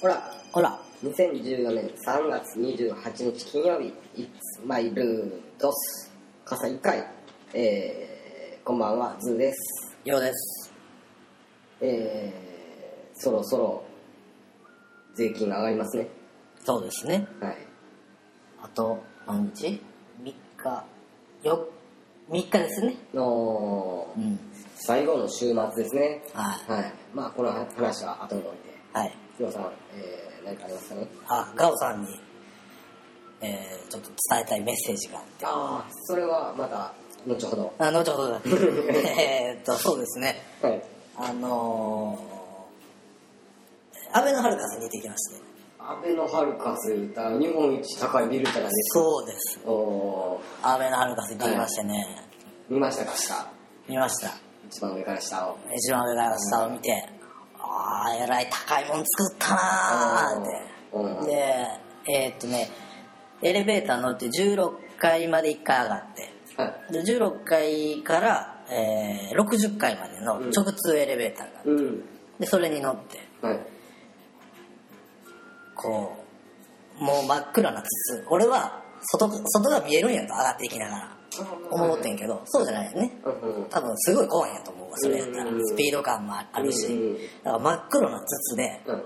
ほら。ほら。2014年3月28日金曜日「It's My Blue ドス」傘1回。えー、こんばんは。ズーです。ようです。えー、そろそろ税金が上がりますね。そうですね。はい。あと何日 ?3 日。よ3日ですね。のうん。最後の週末ですね。はい。はい。まあこの話は後に置いて。はいひろさん、えー、何かありますかね？あガオさんにえー、ちょっと伝えたいメッセージがあって。ああそれはまた後ほど。あ後ほどだ。えーっとそうですね。はい。あのー、アベノハルカスに行ってきまして。アベノハルカス言ったら日本一高いビルじゃないですか？そうです。おアベノハルカス行ってきましてね、ー見ましたか？下。見ました。一番上から下を。一番上から下を見て、ああえらい高いもん作ったなーって、うん。でえーっとねエレベーター乗って16階まで1回上がって。はい。で16階から、えー60階までの直通エレベーターがあって、うん。でそれに乗って。はい。こうもう真っ暗な筒。俺は外外が見えるんやと上がっていきながら思ってんけどそうじゃないよね。多分すごい怖いんやと思うわそれやったら。うんスピード感もあるし。うんだから真っ黒な筒でうん。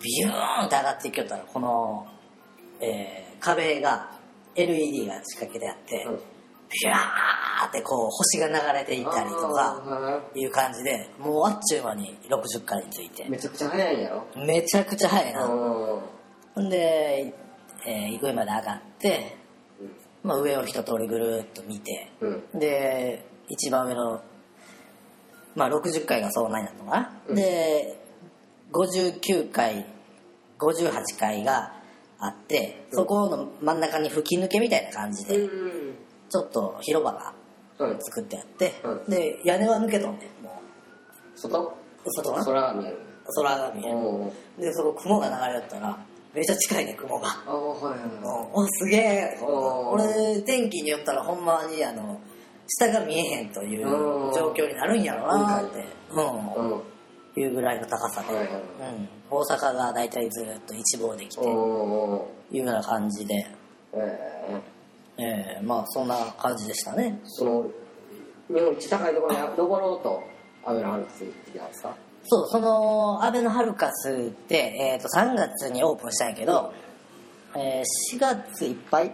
ビューンって上がっていきよったらこの、えー壁が LED が仕掛けてあってうん。ビューってこう星が流れていったりとかいう感じでもうあっちゅう間に60階に着いいて。めちゃくちゃ早いんやろ？めちゃくちゃ早いな。うん。ほんで、えー上まで上がって、まあ、上を一通りぐるっと見てうん。で一番上の、まあ、60階がそうなんやったのかな、うん。で59階58階があってそこの真ん中に吹き抜けみたいな感じでうんちょっと広場がうん。作ってあって、うん。で屋根は抜けとんねんも外う。外？は？空が見える。空が見える。でそこ雲が流れとったらめっちゃ近いね雲が。あーはいすげえ。俺天気によったらほんまにあの下が見えへんという状況になるんやろなって、いうん。うん。いうぐらいの高さで、はいはい。うん、大阪が大体ずっと一望できていうような感じで、えー。えー。まあそんな感じでしたね。その日本一高いところに登ろうとアベノハルカス行ってきたんですか？そうそのアベノハルカスって、えー、と3月にオープンしたんやけど、えー4月いっぱい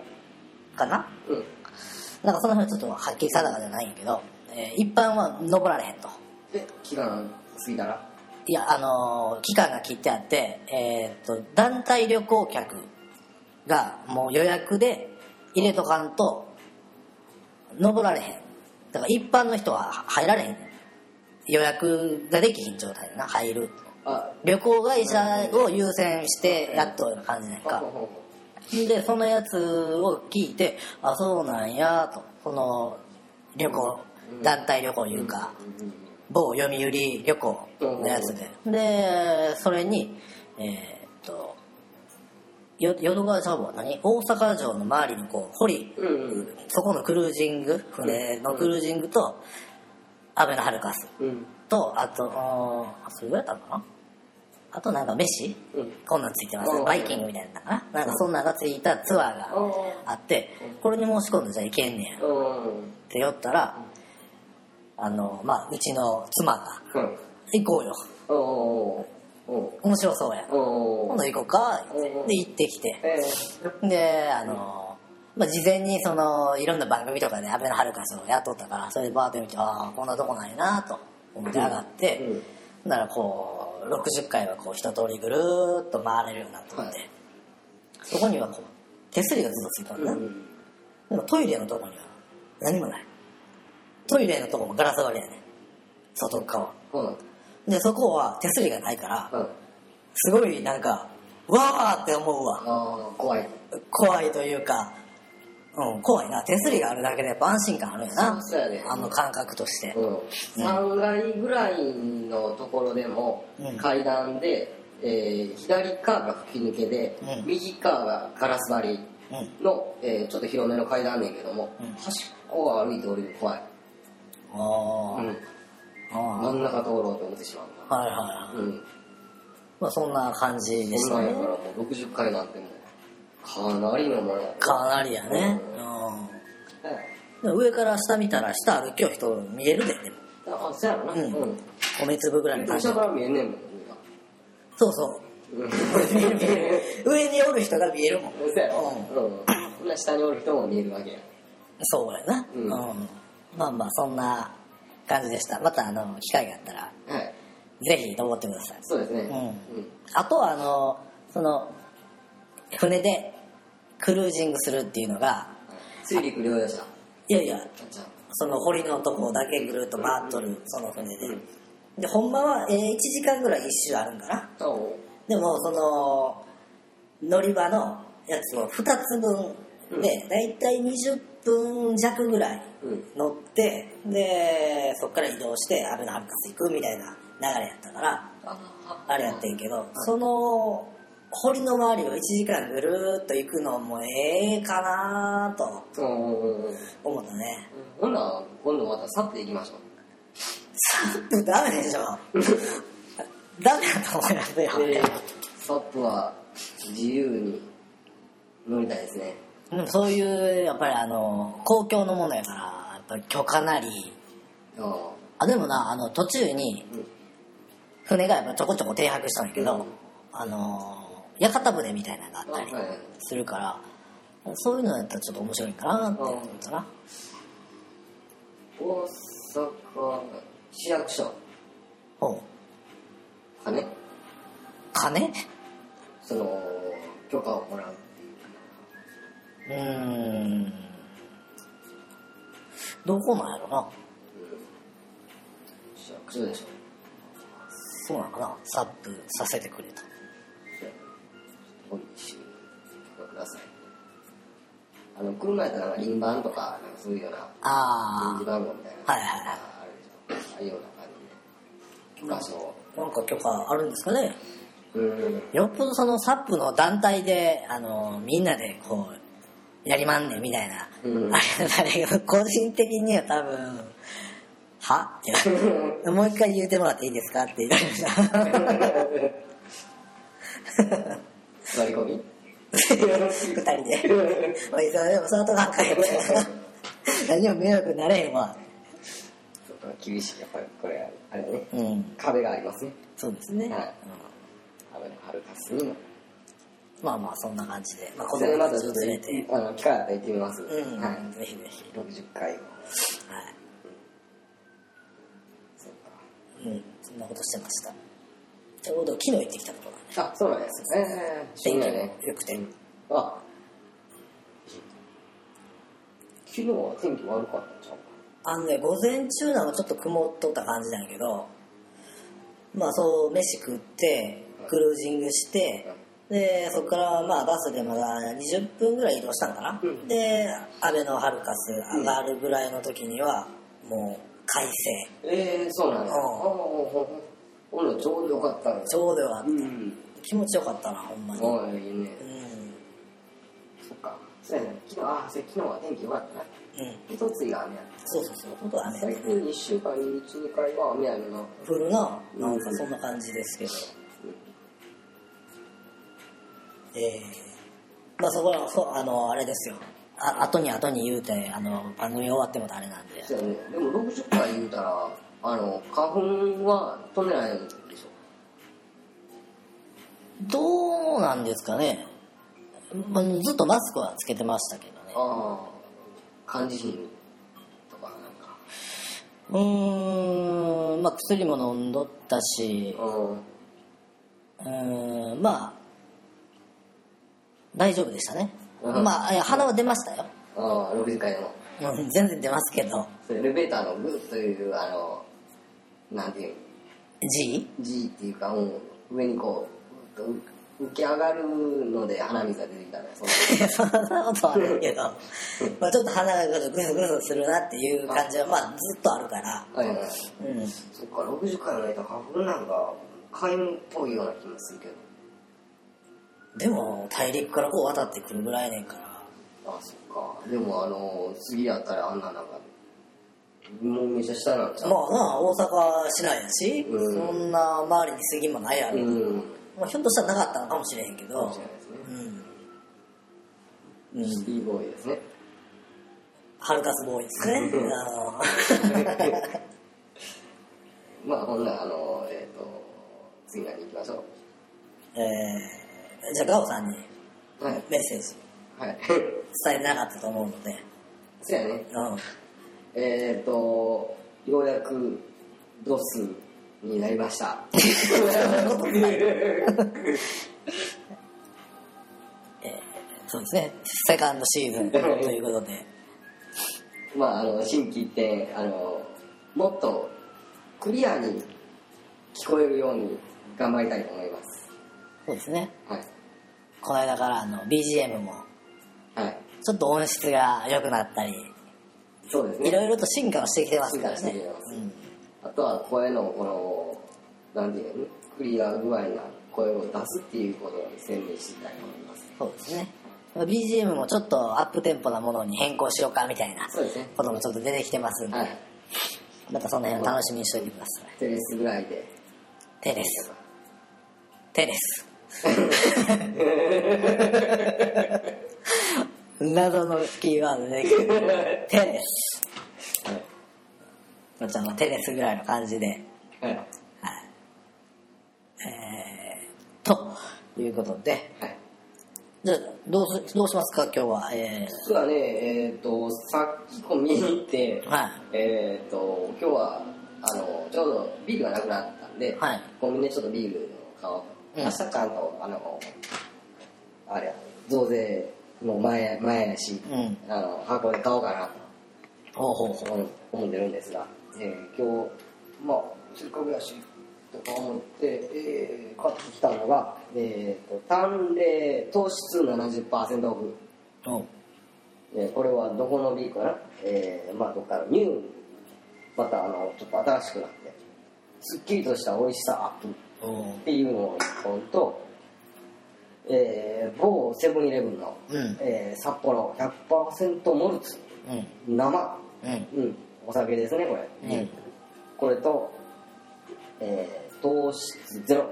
かな？うんなんかその辺はちょっとはっきり定かじゃないんやけど、えー一般は登られへんとえ期間過ぎたら？いや、あのー期間が切ってあって、えーっと、団体旅行客がもう予約で入れとかんと、登られへん。だから一般の人は入られへん。予約ができひん状態でな、入る。あ旅行会社を優先してやっとるような感じなんか。で、そのやつを聞いて、あ、そうなんや、と。この旅行、団体旅行いうか、某読売旅行のやつで、でそれにえーっとよ淀川消防は何？大阪城の周りにこう堀、うんうん。そこのクルージング？船のクルージングとアベノハルカス。うん。とあとあーそれぐらいだったかな？あとなんか飯？うん。こんなんついてますうん。バイキングみたいなのかな？なんかそんなんがついたツアーがあってこれに申し込んでじゃあいけんねや。っうん。て言ったらあのまあうちの妻がうん。行こうよ。面白そうや。お今度行こうか。で行ってきて。え。であの、まあ、事前にそのいろんな番組とかでアベノハルカスを雇ったからそれでバーッと見てああこんなとこないなと思って上がって、うん。ならこう60回はこう一通りぐるーっと回れるようになってて、はいそこにはこう手すりがずっとついたんだ、うん。でもトイレのとこには何もないトイレのとこもガラス張りやね。外側。うん。でそこは手すりがないからうん。すごいなんかわーって思うわ。怖い。怖いというかうん。怖いな。手すりがあるだけでやっぱ安心感あるんやな。そうやねあの感覚として。うん。3階ぐらいのところでもうん。階段で、えー左側が吹き抜けで、うん。右側がガラス張りうん。の、えーちょっと広めの階段ねんけども、うん。端っこを歩いて降りる怖い、あー。うん、あ真ん中通ろうと思ってしまうーはいはいはい。うん。まあそんな感じでしたね。やからもう60回なんてもうかなりのものやかなりやね、うん、で上から下見たら下歩きよ人見えるででも。あそうやろな。うん。うん。米粒ぐらいの感じ。下から見えんねんもんそうそう。うん。上におる人が見えるもん。そうやろ。うん。ほんな下におる人も見えるわけや。そうやな、うん。まあまあそんな感じでした。またあの機会があったらはい。ぜひ登ってください。そうですね。うん。あとはあのその船でクルージングするっていうのが水陸両用車。いやいやその堀のとこだけぐるっと回っとるその船で、うん。でほんまは、えー1時間ぐらい一周あるんかな？でもその乗り場のやつを2つ分でだいたい20分弱ぐらいうん。乗ってでそっから移動してアベノハルカス行くみたいな流れやったからああれやってんけどその堀の周りを1時間ぐるーっと行くのもええかなと。思ったね。ほん。なら今度また去っていきましょうサップダメでしょダメだと思いますよ、でサップは自由に乗りたいですねでもそういうやっぱりあの公共のものやからやっぱり許可なりあでもなあの途中に船がやっぱちょこちょこ停泊したん。やけど、うん。あの屋形船みたいなのがあったりするからそういうのやったらちょっと面白いかなって思ったな。大阪市役所。ほう。かね金？その許可をもらう。っていううーん。どこなんやろな。市役所でしょ。そうなのかな。サップさせてくれとご一緒にください。あの車やったらなんか輪番とかなんかそういうようなあ臨時番号みたいなはいはいはい。あるでしょああいうような感じで許可証なんか許可あるんですかね。うん。よっぽどそのサップの団体であのみんなでこうやりまんねんみたいな、うん。あれだけど個人的には多分は？って。もう一回言うてもらっていいですかって言われました 座り込み？二人で「おいそれでもそのとかや 何も迷惑になれへんわ。厳しいやっぱりこれあれね。うん。壁がありますね。そうですね、はい。うんアベノハルカスにも。まあまあそんな感じで、まあ、れて、あの機会あったら行ってみます。うん。はい。ぜひぜひ、60回をはい。そうか。うん、そんなことしてましたちょうど昨日行ってきたところなんで。あそうなんですええー、天気も良くて。あ昨日は天気悪かったんちゃう？かあのね午前中なんかちょっと曇っとった感じなんやけどまあそう飯食ってクルージングしてでそこからまあバスでまだ20分ぐらい移動したのかな、うん。でアベノハルカス上がるぐらいの時にはもう快晴。ええー、そうなんだほほんならちょうどよかったちょうどよかった、うん。気持ちよかったなほんまに、うん、ああいいね。そっか。そうやね。昨日あ昨日は天気良かったなうん。一ついが雨やっそうそうそう本当はたね。最近1週間に12回は雨やねんな。降るな。なんかそんな感じですけど、ええまあそこはそうあのあれですよ。あ後に後に言うてあの番組終わってもあれなんで。そうやね。でも60回言うたらあの花粉は飛んでないでしょどうなんですかね、まあ、ずっとマスクはつけてましたけどね。ああ感じひんとかなんか。うーんまあ薬も飲んどったし。うん。まあ大丈夫でしたね、うん。まあ鼻は出ましたよ。ああ60回の。うん全然出ますけど。エレベーターのグーというあのなんていう G? G っていうかもう上にこうぐっと浮き上がるので鼻水が出てきたね そんなことはあるけど。まあちょっと鼻がグズグズグズするなっていう感じはまあずっとあるから。はいはい。うん。そっか60回の間花粉なんか皆無っぽいような気もするけど。でも大陸からこう渡ってくるぐらいねんから。あそっか。でもあの次やったらあんななんかもうめっちゃ下なんちゃう。まあな大阪市内やし、うん。そんな周りに杉もないやろ、うん。まあ、ひょっとしたらなかったのかもしれへんけど。かもしれないですねうん、うん、シティボーイですね。ハルカスボーイですね。あの。まあほんならあのえっ、と次何行きましょえー、じゃあガオさんにうはい。メッセージ。はい。伝えてなかったと思うので、そうやね。うん、えっ、とようやくドスになりました。そうですね。セカンドシーズンということで。まああの新規一点あのもっとクリアに聞こえるように頑張りたいと思います。そうですね。はい。この間からあの BGM もはい。ちょっと音質が良くなったりそうですね。いろいろと進化をしてきてますからね。うんあとは声のこのなんていうの？クリア具合な声を出すっていうことに専念したいと思います。そうですね。BGM もちょっとアップテンポなものに変更しようかみたいなこともちょっと出てきてますんで、はい。またその辺を楽しみにしておいてください。テレスぐらいで。テレス。テレス 謎のキーワードで。テレス。はい。まあじゃあまあテレスぐらいの感じで。はい。はい。えー、ということで。はい。じゃあどうすどうしますか今日は？え実はね。えっ、とさっきコンビニに行ってー、はい。えっ、と今日はあのちょうどビールがなくなったんで、はい。コンビニでちょっとビールを買おうと、うん。明日ちゃんとあのあれや増税の前前やし、うん。あの箱で買おうかなと思思ってるんですが、えー今日まあせっかくやしとか思って、えー買ってきたのが、えー、と淡麗糖質70%オフ。おうえーこれはどこのビールかな、えーまあどっかのニューまたあのちょっと新しくなってすっきりとした美味しさアップっていうのを1本と、えー某セブンイレブンの、うん。えー札幌100%モルツうん。生、うん。うん、お酒ですねこれ、うん。これと、えー糖質ゼロ。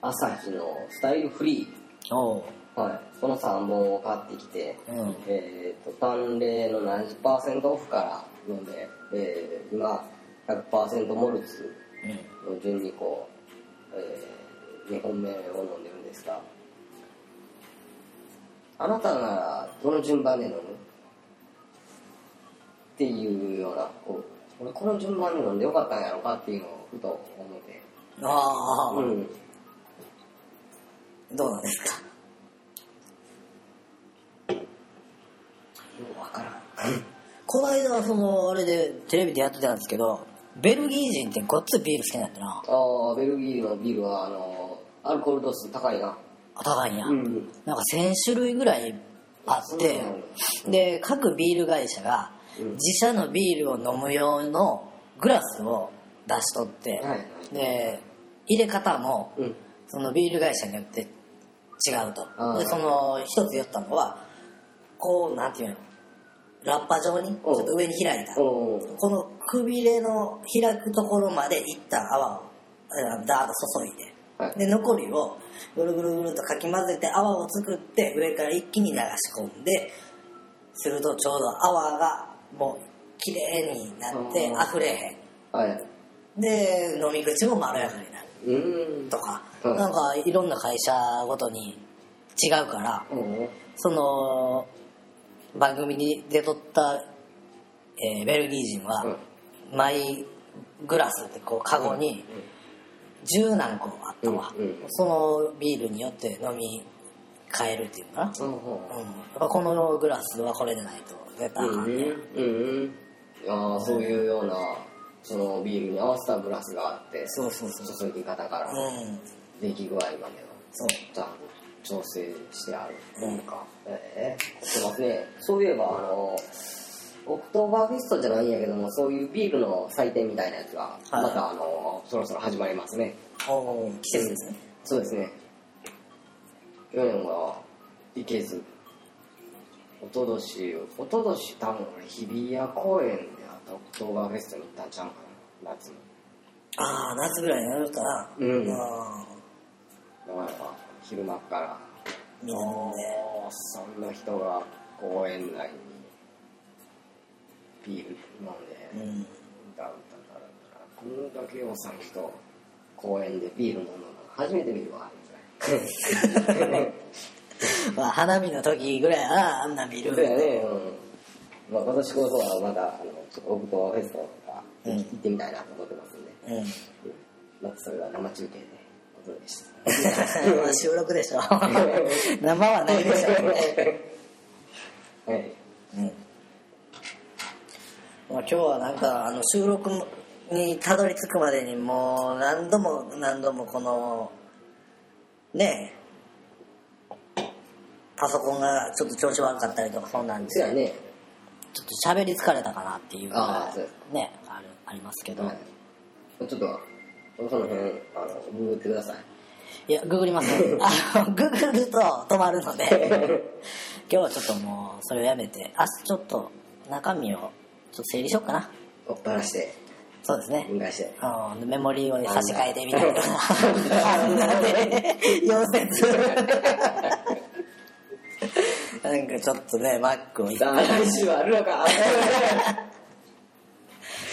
朝日のスタイルフリー。はい、この3本を買ってきて、うん。えー、と淡麗の70%オフから飲んで、えー今100%モルツうん。の順にこう、え2本目を飲んでですがあなたならどの順番で飲む？っていうようなこう俺この順番で飲んでよかったんやろかっていうのをふと思って。ああ、うん。どうなんですか？よくわからん。この間そのあれでテレビでやってたんですけどベルギー人ってごっついビール好きなんだな。ああベルギーのビールはあのアルコール度数高いな。あ高いんや、うん。なんか1000種類ぐらいあってで各ビール会社がうん。自社のビールを飲む用のグラスを出しとって、はい。で入れ方もうん。そのビール会社によって違うと。でその一つ言ったのはこうなんていうの？ラッパ状にちょっと上に開いた。このくびれの開くところまでいった泡をえーダーッと注いで、はいで残りをぐるぐるぐるとかき混ぜて泡を作って上から一気に流し込んでするとちょうど泡がもう綺麗になって溢れへはい。んで飲み口もまろやかになる。とか、はい。なんかいろんな会社ごとに違うからうん。その番組に出とった、えーベルギー人は、マイグラスってこうカゴに十何個あったわ、うんうん。そのビールによって飲み変えるっていうのかな、うん。うん、このグラスはこれでないと絶対あかんね、うんうんああそういうようなそのビールに合わせたグラスがあってそうそうそう。注ぎ方からうん。出来具合まではそう。ちゃんと調整してあるなんか。ええ凝ってますね。そういえばあのオクトーバーフェストじゃないんやけどもそういうビールの祭典みたいなやつがはい。またあのそろそろ始まりますね。季節ですね、そうですね。去年は行けず。一昨年一昨年多分俺日比谷公園であったオクトーバーフェストに行ったんちゃうかな夏の。ああ夏ぐらいになるかな。うん。あなかなか昼間から水飲んでおーそんな人が公園内にビール飲んで、うん。歌う歌ったらこん。だけおさん人公園でビール飲むの初めて見るわまあ花見の時ぐらいはなあんな見るそうやね、うん。まあ、今年こそはまだあのオブトフェストとかうん。行ってみたいなと思ってますんで、うん。うんまたそれは生中継でお届けして まあ収録でしょ。生はないでしょはい。うんまあ、今日はなんかあの収録にたどり着くまでにもう何度も何度もこのねえパソコンがちょっと調子悪かったりとかそんなんでそうやね。ちょっと喋り疲れたかなっていうぐらああそう。ですいねあるありますけど、はい。ちょっとその辺あのググってください。いやググります。よ あのググると止まるので。今日はちょっともうそれをやめて。明日ちょっと中身をちょっと整理しようかな。おっぱらして。そうですね。分解して。うん、メモリーをね差し替えてみたいな。あ んなで、溶接。なんかちょっとね、マックを一さあ来週はあるのか。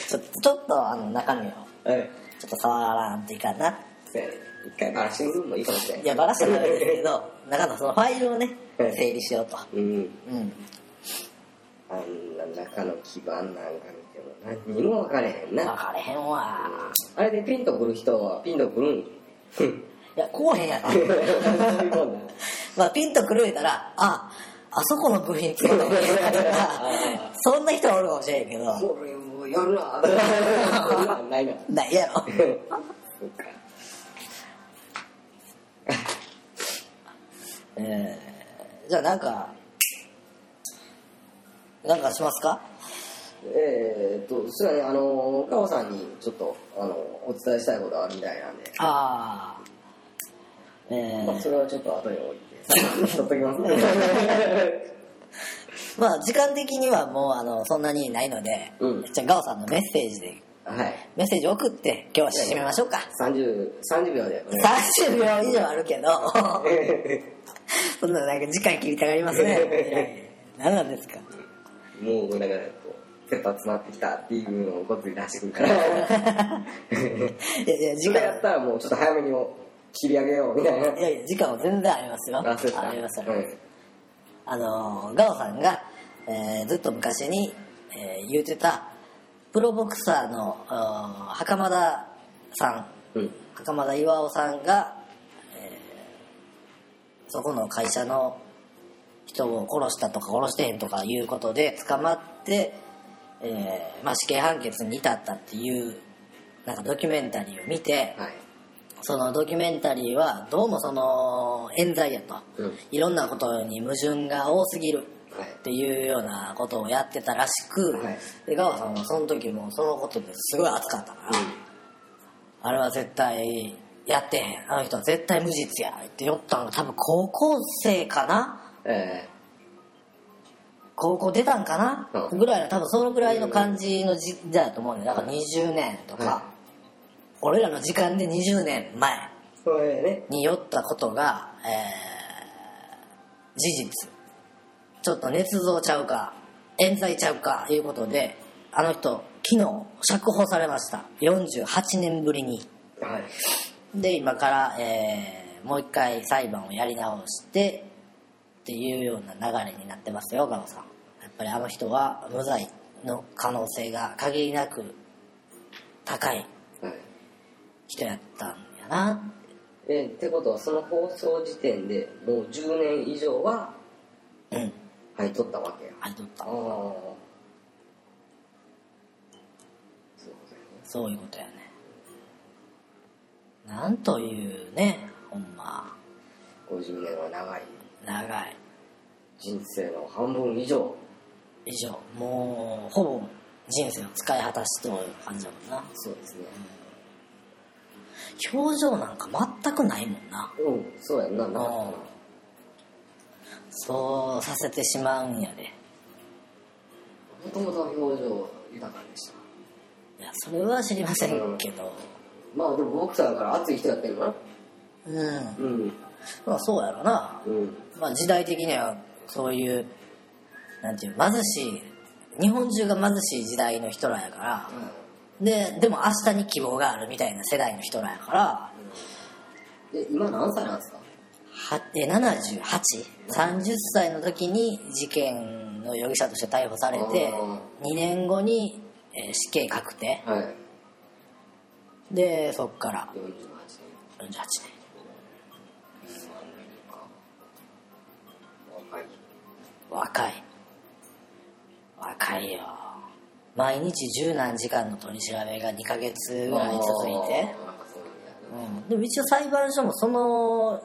ちょっと、ちょっとあの中身を、はい。ちょっと触らんといかんな。一回バラしてもいいかもしれないいや、バラしてないですけど、中のそのファイルをね、はい。整理しようと。うん。うん。あんな中の基盤なんか見ても何にも分かれへんな。分かれへんわ。あれでピンとくる人はピンとくるん？いや、こうへんやろ。まあ、ピンとくるいたら、あ、あそこの部品作ったのね そんな人はおるかもしれんけど、これもうやる。なないなないやろ。そっか。えー、じゃあなんか、なんかしますか？えーっとそうやねあのカオさんにちょっとあのお伝えしたいことがあるみたいなんで、ああ。えまあ、ー、それはちょっと後に置いて取っときます まあ時間的にはもうあのそんなにないので、うん。じゃあガオさんのメッセージで、はい。メッセージ送って今日は締めましょうか。30, 30秒で。お願いし30秒以上あるけど、そんななんか時間切りたがりますね。何なんですか？もうなんかこう切羽詰まってきたっていうのをごつい出してくるから。いやいや、時間。やっ、たらもうちょっと早めにも切り上げようみたいな。いやいや、時間は全然ありますよ。あそうですか。ありますありますうんあのガオさんが、えーずっと昔に、えー言うてたプロボクサーの袴田さん。うん。袴田巌さんが、えーそこの会社の人を殺したとか殺してへんとかいうことで捕まって、えーまあ、死刑判決に至ったっていうなんかドキュメンタリーを見て、はい。そのドキュメンタリーはどうもその冤罪やと、うん。いろんなことに矛盾が多すぎるはい。っていうようなことをやってたらしく、はい。でガワさんはその時もそのことですごい熱かったから、あれは絶対やってへん。あの人は絶対無実やって言ったのが多分高校生かなえ高校出たんかな、うん。ぐらいの多分そのぐらいの感じの時代だと思うんだよだから20年とか、は俺らの時間で20年前に酔ったことが、えー事実。ちょっと捏造ちゃうか冤罪ちゃうかいうことであの人昨日釈放されました。48年ぶりに。はい。で今から、えーもう一回裁判をやり直してっていうような流れになってますよガオさん。やっぱりあの人は無罪の可能性が限りなく高いはい人やったんやな。えってことはその放送時点でもう10年以上はうん。入っとったわけや。入っとった。そういうことやね。なんというねほんま。50年は長い長い。人生の半分以上。以上。もうほぼ人生を使い果たしという感じだもんな。そうですね。表情なんか全くないもんな。うんそうやんな。なうん。そうさせてしまうんやで。もともと表情豊かでした。いやそれは知りませんけど、まあでもボクサーだから熱い人やってるのかな。うん。うん。まあそうやろな。うんまあ時代的にはそういうなんていう貧しい日本中が貧しい時代の人らやからででも明日に希望があるみたいな世代の人らやからで今何歳なんですか？はえ 78?30 歳の時に事件の容疑者として逮捕されてあ2年後に、えー死刑確定。はい。でそっから。48 48年若い。若いよ。毎日十何時間の取り調べが2ヶ月ぐらい続いて、うなん。でも一応裁判所もその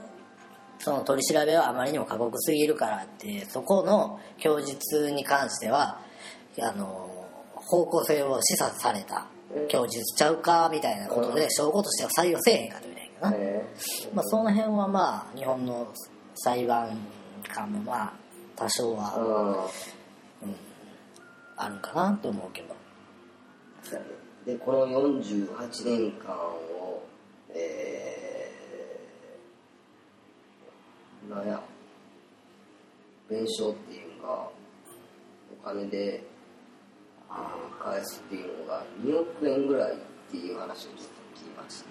その取り調べはあまりにも過酷すぎるからってそこの供述に関してはあの方向性を示唆された。供述ちゃうかみたいなことで証拠としては採用せえへんかとみたいな、へまあ、その辺はまあ日本の裁判官もまあ多少ーは。うん。あるかなと思うけど。でこの48年間をえー、なんや。弁償っていうかお金で返すっていうのが2億円ぐらいっていう話をちょっと聞きましたね。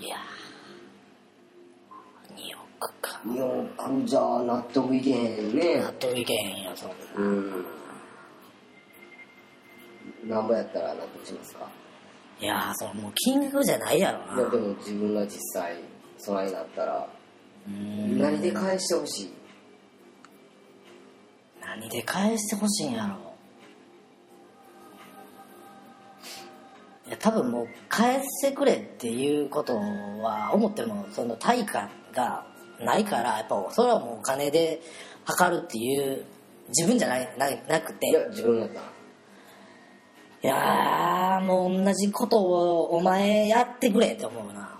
いやー。2億か2億じゃ納得いけへんね。納得いけへんよそんなうん。なんぼやったら納得しますか？いやーそのもう金額じゃないやろいやな。でも自分が実際そないになったら何で返してほしい？何で返してほしいんやろ。いや多分もう返してくれっていうことは思ってもその対価がないからやっぱそれはもうお金で測るっていう自分じゃないななくて。いや自分やったらいやーもう同じことをお前やってくれって思うな。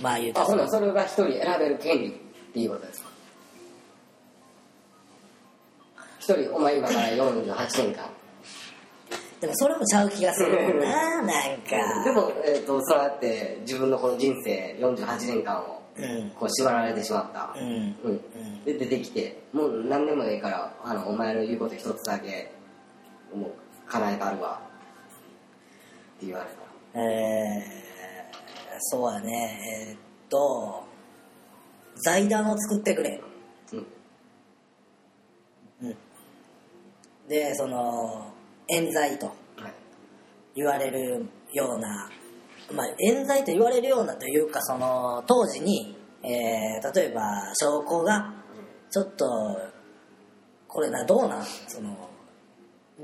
まあ言うとあほなそれが一人選べる権利っていうことですか？一人お前今から48年間。でもそれもちゃう気がするな なんか。でも、えー、とそうやって自分のこの人生48年間をうんこう縛られてしまった。うん。うん。で出てきてもう何でもいいからあのお前の言うこと一つだけもう叶えたるわ。って言われた。らえー、そうやね。えーっと財団を作ってくれ。うん。うん。でその冤罪とはい。言われるようなまあ冤罪と言われるようなというかその当時に、えー例えば証拠がちょっとこれなどうなん？その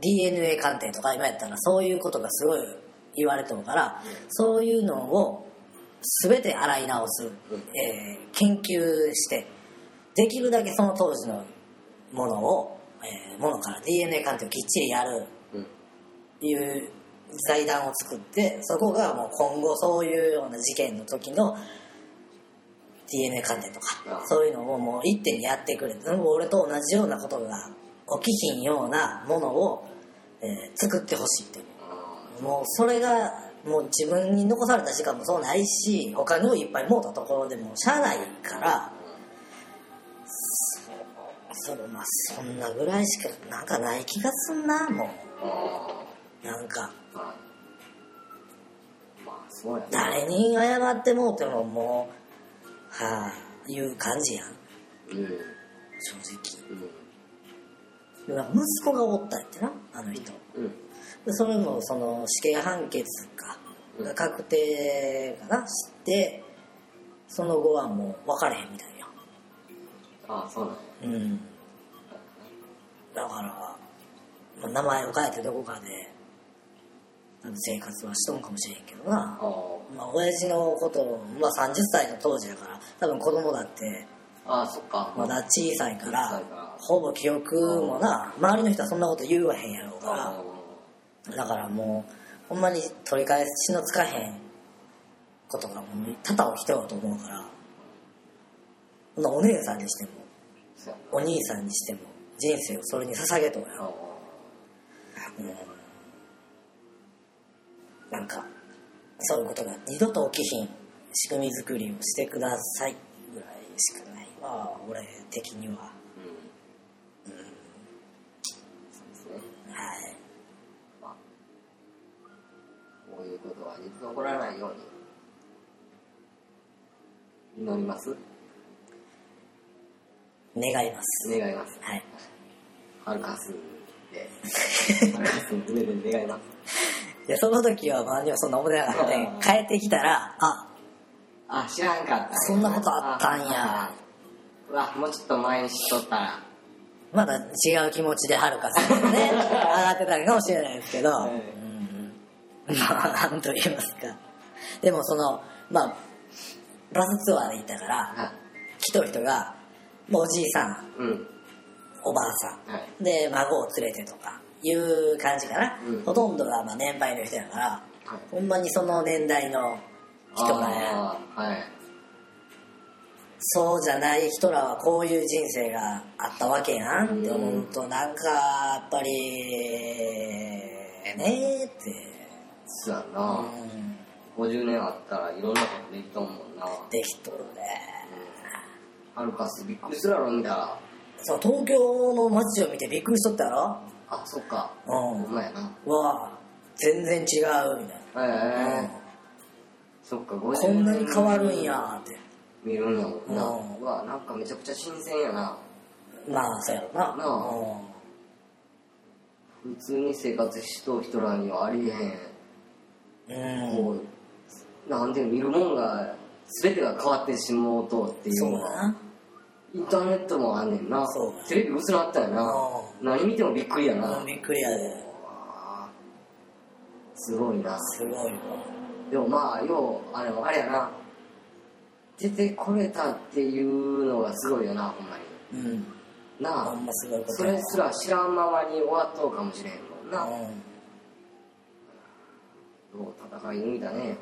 DNA 鑑定とか今やったらそういうことがすごい言われてるからそういうのを全て洗い直す、えー研究してできるだけその当時のものを、えーものから DNA 鑑定をきっちりやる。うん。いう財団を作ってそこがもう今後そういうような事件の時の DNA 鑑定とかそういうのをもう一手にやってくれて俺と同じようなことが起きひんようなものを、えー作ってほしいってあもうそれがもう自分に残された時間もそうないしお金をいっぱい持ったところでもしゃあないからそそれまあそんなぐらいしかなんかない気がすんなもう。なんかそうやな誰に謝ってもうてももうはあいう感じやん。うん。正直うん息子がおったってなあの人。うん。でそれもその死刑判決かが確定かなしてその後はもう分かれへんみたいや。ああそうなんやうん。だから、まあ名前を変えてどこかで生活はしとんかもしれんけどな。まあ親父のことを、まあ、30歳の当時だから多分子供だってあーそっか。まだ小さいからほぼ記憶もな周りの人はそんなこと言わへんやろうから。あだからもうほんまに取り返しのつかへんことがもう多々起きてると思うから。ほんなお姉さんにしてもお兄さんにしても人生をそれに捧げとうやうん、なんかそういうことが二度と起きひん仕組み作りをしてください。ぐらいしかないわ俺的には。うん。そうですね。はい。まあこういうことは二度と起こらないように。祈ります？願います。願います。はい。ハルカスで。ハルカスの上で願いますでその時は周りはそんな思ってなかったね帰ってきたらああ知らんかったそんなことあったんや。うわもうちょっと前に知っとったら。まだ違う気持ちではるかさんがね 上がってたかもしれないですけど、はいうん。まあなんと言いますか。でもそのまあバスツアーで行ったからは来とる人がおじいさんいうん。おばあさん。はい。で孫を連れてとかいう感じかな、うん。ほとんどがまあ年配の人やからはい。ほんまにその年代の人がねはい。そうじゃない人らはこういう人生があったわけやん。って思うとなんかやっぱりねーって、そうやうな、ん、50年あったらいろんなことできとんもんな。できとるね。ハルカスびっくりするやろ見たらそう東京の街を見てびっくりしとったやろあそっか。うん。ほんまやな。うわあ全然違うみたいへな、えそっか50うん、年こんなに変わるんやって。見るんやもんな、うん。うわなんかめちゃくちゃ新鮮やな。まあそうやろな。なあ。普通に生活しとる人らにはありえへん、うん、うん、こうなんていうの見るもんが全てが変わってしもうとっていうそうだなインターネットもあんねんな。テレビ薄なったよな。う何見てもびっくりやな、うんびっくりやで。すごいな。すごいわでもまあようあれあれやな。出てこれたっていうのがすごいよなほんまに。うん。なあほんますごいそれすら知らんままに終わっとうかもしれへんもんな、うん。どう戦い抜いたね。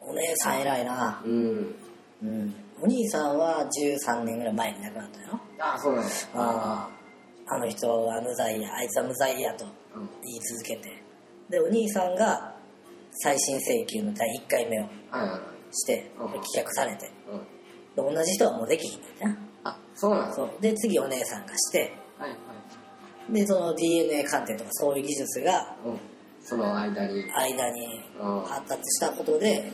お姉さん偉いな。うんうん。お兄さんは13年ぐらい前に亡くなったよあそうなんやああ。あの人は無罪やあいつは無罪やとうん。言い続けて。でお兄さんが再審請求の第1回目をしてうん。棄却されて。うん。で同じ人はもうできひんね。んなあそうなんそう。で次お姉さんがして。はいはい。でその DNA 鑑定とかそういう技術がうん。その間に。間にうん。発達したことで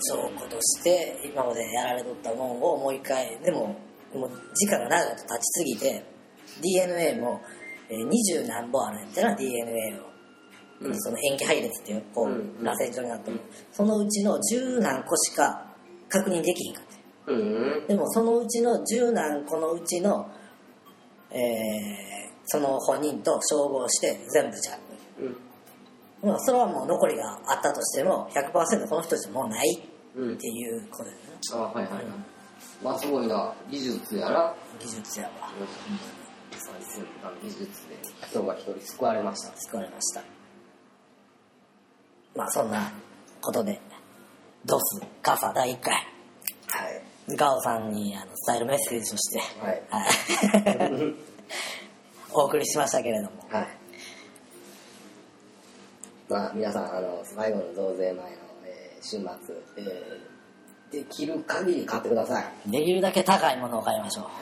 証拠として今までやられとったもんをもう一回でももう時間が長く経ちすぎて DNA もえー二十何本あるんやったら DNA を、うん。その塩基配列っていうこう、うんうん。螺旋状になってるそのうちの十何個しか確認できひんかって。うんでもそのうちの十何個のうちの、えーその本人と照合して全部じゃうんまあ、それはもう残りがあったとしても100%この人たちもうないうんっていうことだよね。あはいはいはい。まあすごいな技術やな技術やわ。技術で人が一人救われました。救われました。まあそんなことでドスカファ第1回。はい。ガオさんにあの伝えるメッセージとしてはい。はい。お送りしましたけれども。はい。まあ、皆さん、あの、最後の増税前の、えー週末、えーできる限り買ってください。できるだけ高いものを買いましょうはい。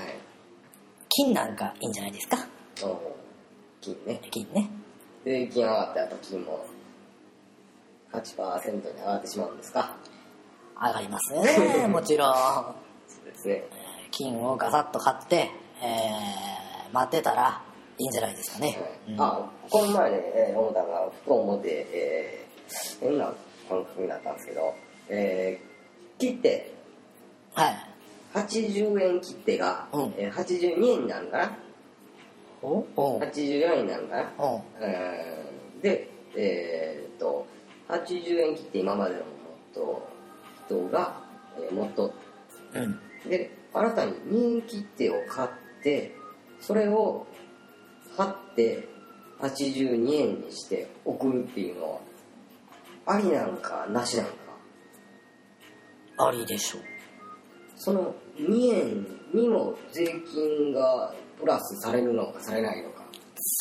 金なんかいいんじゃないですか？お金ね。金ね税金上がった後、金も8%に上がってしまうんですか？上がりますね もちろんそうですね。金をガサッと買って、えー待ってたらいいんじゃないですかね、うん。あ、この前ね、えー思ったのが、ふと思って、えー変な感覚になったんですけど、えー切手、はい。80円切手が、うん。えー82円になるかな？おお。84円になるかな？お。うんで、えーっと、80円切って今までのもっと人が、えーもっと、うん。で、新たに2円切手を買って、それを貼って82円にして送るっていうのは、ありなんかなしなんか？ありでしょう。その2円にも税金がプラスされるのかされないのか。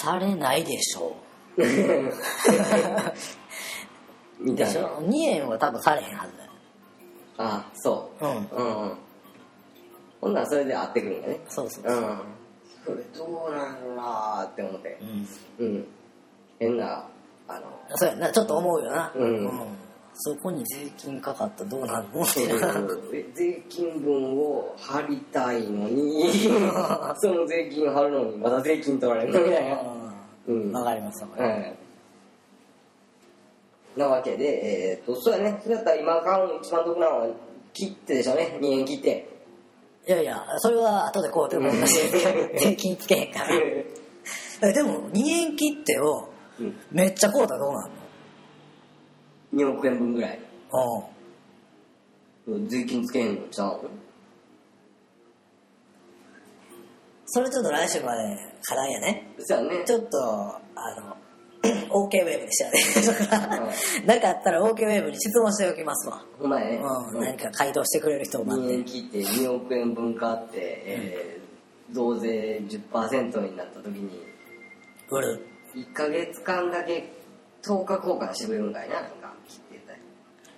されないでしょ みたいな。うでしょ？2円は多分されへんはず。だよあそう。うん。うんうん。ほんならそれで会ってくるんだね。そうそうそう、うんそれどうなんやろなーって思って。うん、うん。変なあのそうやなちょっと思うよな、うん。そこに税金かかったらどうなんの？そうぜ 税金分を払りたいのに その税金払るのにまだ税金取られるのみたいな。うん。わかりますわかります。はい。なわけで、えーっと、そうやね。それだったら今買うの一番得なのは切ってでしょうね。2円切って。いやいやそれは後でこうでも同じ税金つけへんから。えでも2円切ってをうん。めっちゃこうたらどうなん2億円分ぐらい。のうん。税金つけへんのちゃう？のそれちょっと来週まで課題やね。そうやね。ちょっとあの OK ウェーブでしたね。だから何かあったら OK ウェーブに質問しておきますわ。ほんまやね。うん、何か回答してくれる人を待っ2円て切って2億円分買って、えー増税10%になった時に、売る。1ヶ月間だけ10日交換してくれるんかいな、なんか、切ってたり。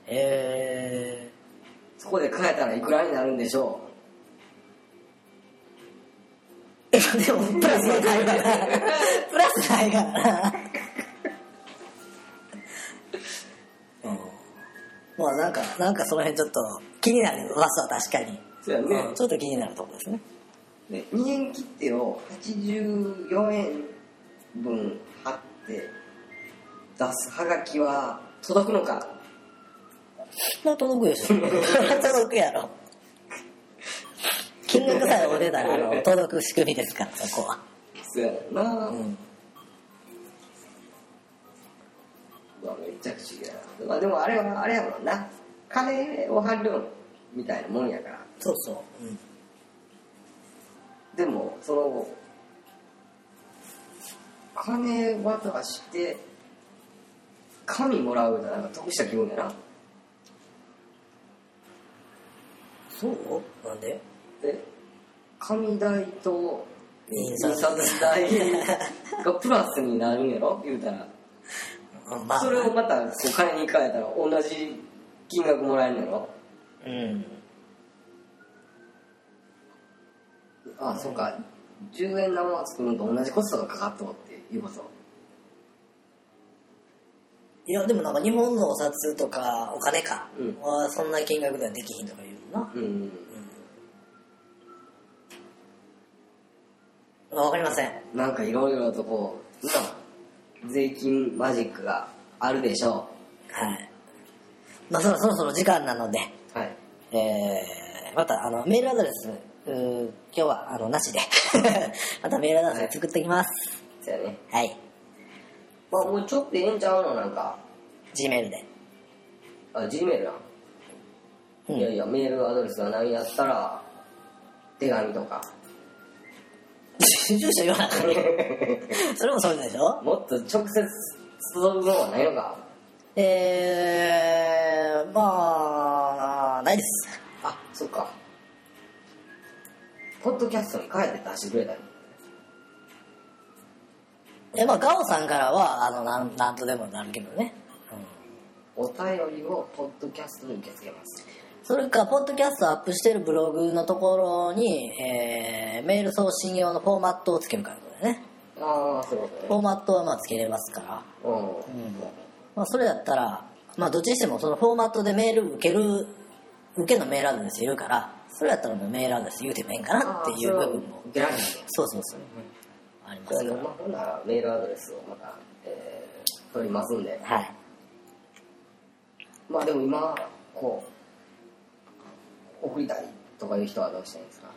えそこで買えたらいくらになるんでしょー、でもプラスないからプラスないからまあなんかなんかその辺ちょっと気になりますわ確かに、うそうやね。うんちょっと気になるところですね。で2円切手を84円分貼って出すはがきは届くのか？まあ届くでしょ。届くやろ。金額さえお出たら 届く仕組みですからそこは。そうやな、ううんわめっちゃ不思議だな、まあ、でもあれはあれやもんな。金を貼るみたいなもんやから。そうそう、うん。でもその金渡して紙もらうとなんか得した気分やな。そう？なんで？で紙代と印刷代がプラスになるんやろ？言うたらうんまあ。それをまたこう金に変えたら同じ金額もらえるんやろ？うん。あそうか。10円玉を作るのと同じコストがかかっとうっていうこと。いやでもなんか日本のお札とかお金かうん。はそんな金額ではできひんとか言うもんな。うん。わかりません。なんかいろいろとこう今税金マジックがあるでしょはい。まあそろそろそろ時間なので。うはい。えー、またあのメールアドレスうー今日はあのなしで。またメールアドレス作ってきます。そうやね。はい。まあもうちょっとええんちゃうのなんか。G メールで。あ G メールな、うん。いやいやメールアドレスが何やったら手紙とか住所言わなあかそれもそうでしょ？もっと直接届くのはないのか？えー、まあないです。あそっか。ポッドキャストに変えて出してくれたりえまあガオさんからはあのなんなんとでもなるけどね、うん。お便りをポッドキャストに受け付けますそれか、ポッドキャストアップしてるブログのところに、えーメール送信用のフォーマットをつけるからだよね。ああそういうこフォーマットはまあつけれますから。とねまあそれだったら、まあどっちにしてもそのフォーマットでメール受ける、受けのメールアドレスいるから、それだったらもうメールアドレス言うてもいいんかうんなっていう部分も。受けられないそうそうそう。ありますかまあほんならメールアドレスをまた、えー、取りますんでら。はい。まあでも今こう送りたいとかいう人はどうしたらいですか？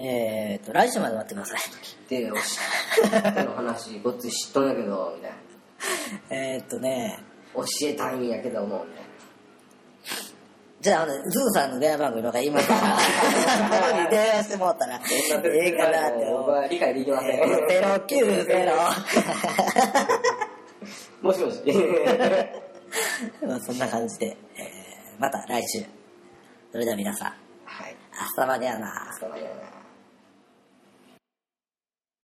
えーと、来週まで待ってください。でよし手の話ごっつい知っとんやけどみたいなえーとね、教えたいんやけどもみたいなじゃあ、ズーさんの電話番号今からに 電話してもらったら、ええかなって思う。僕は理解できませんゼロ九ゼロ。もしもし まあそんな感じで、えーまた来週。それでは皆さん、はい。朝までやな。捕まえな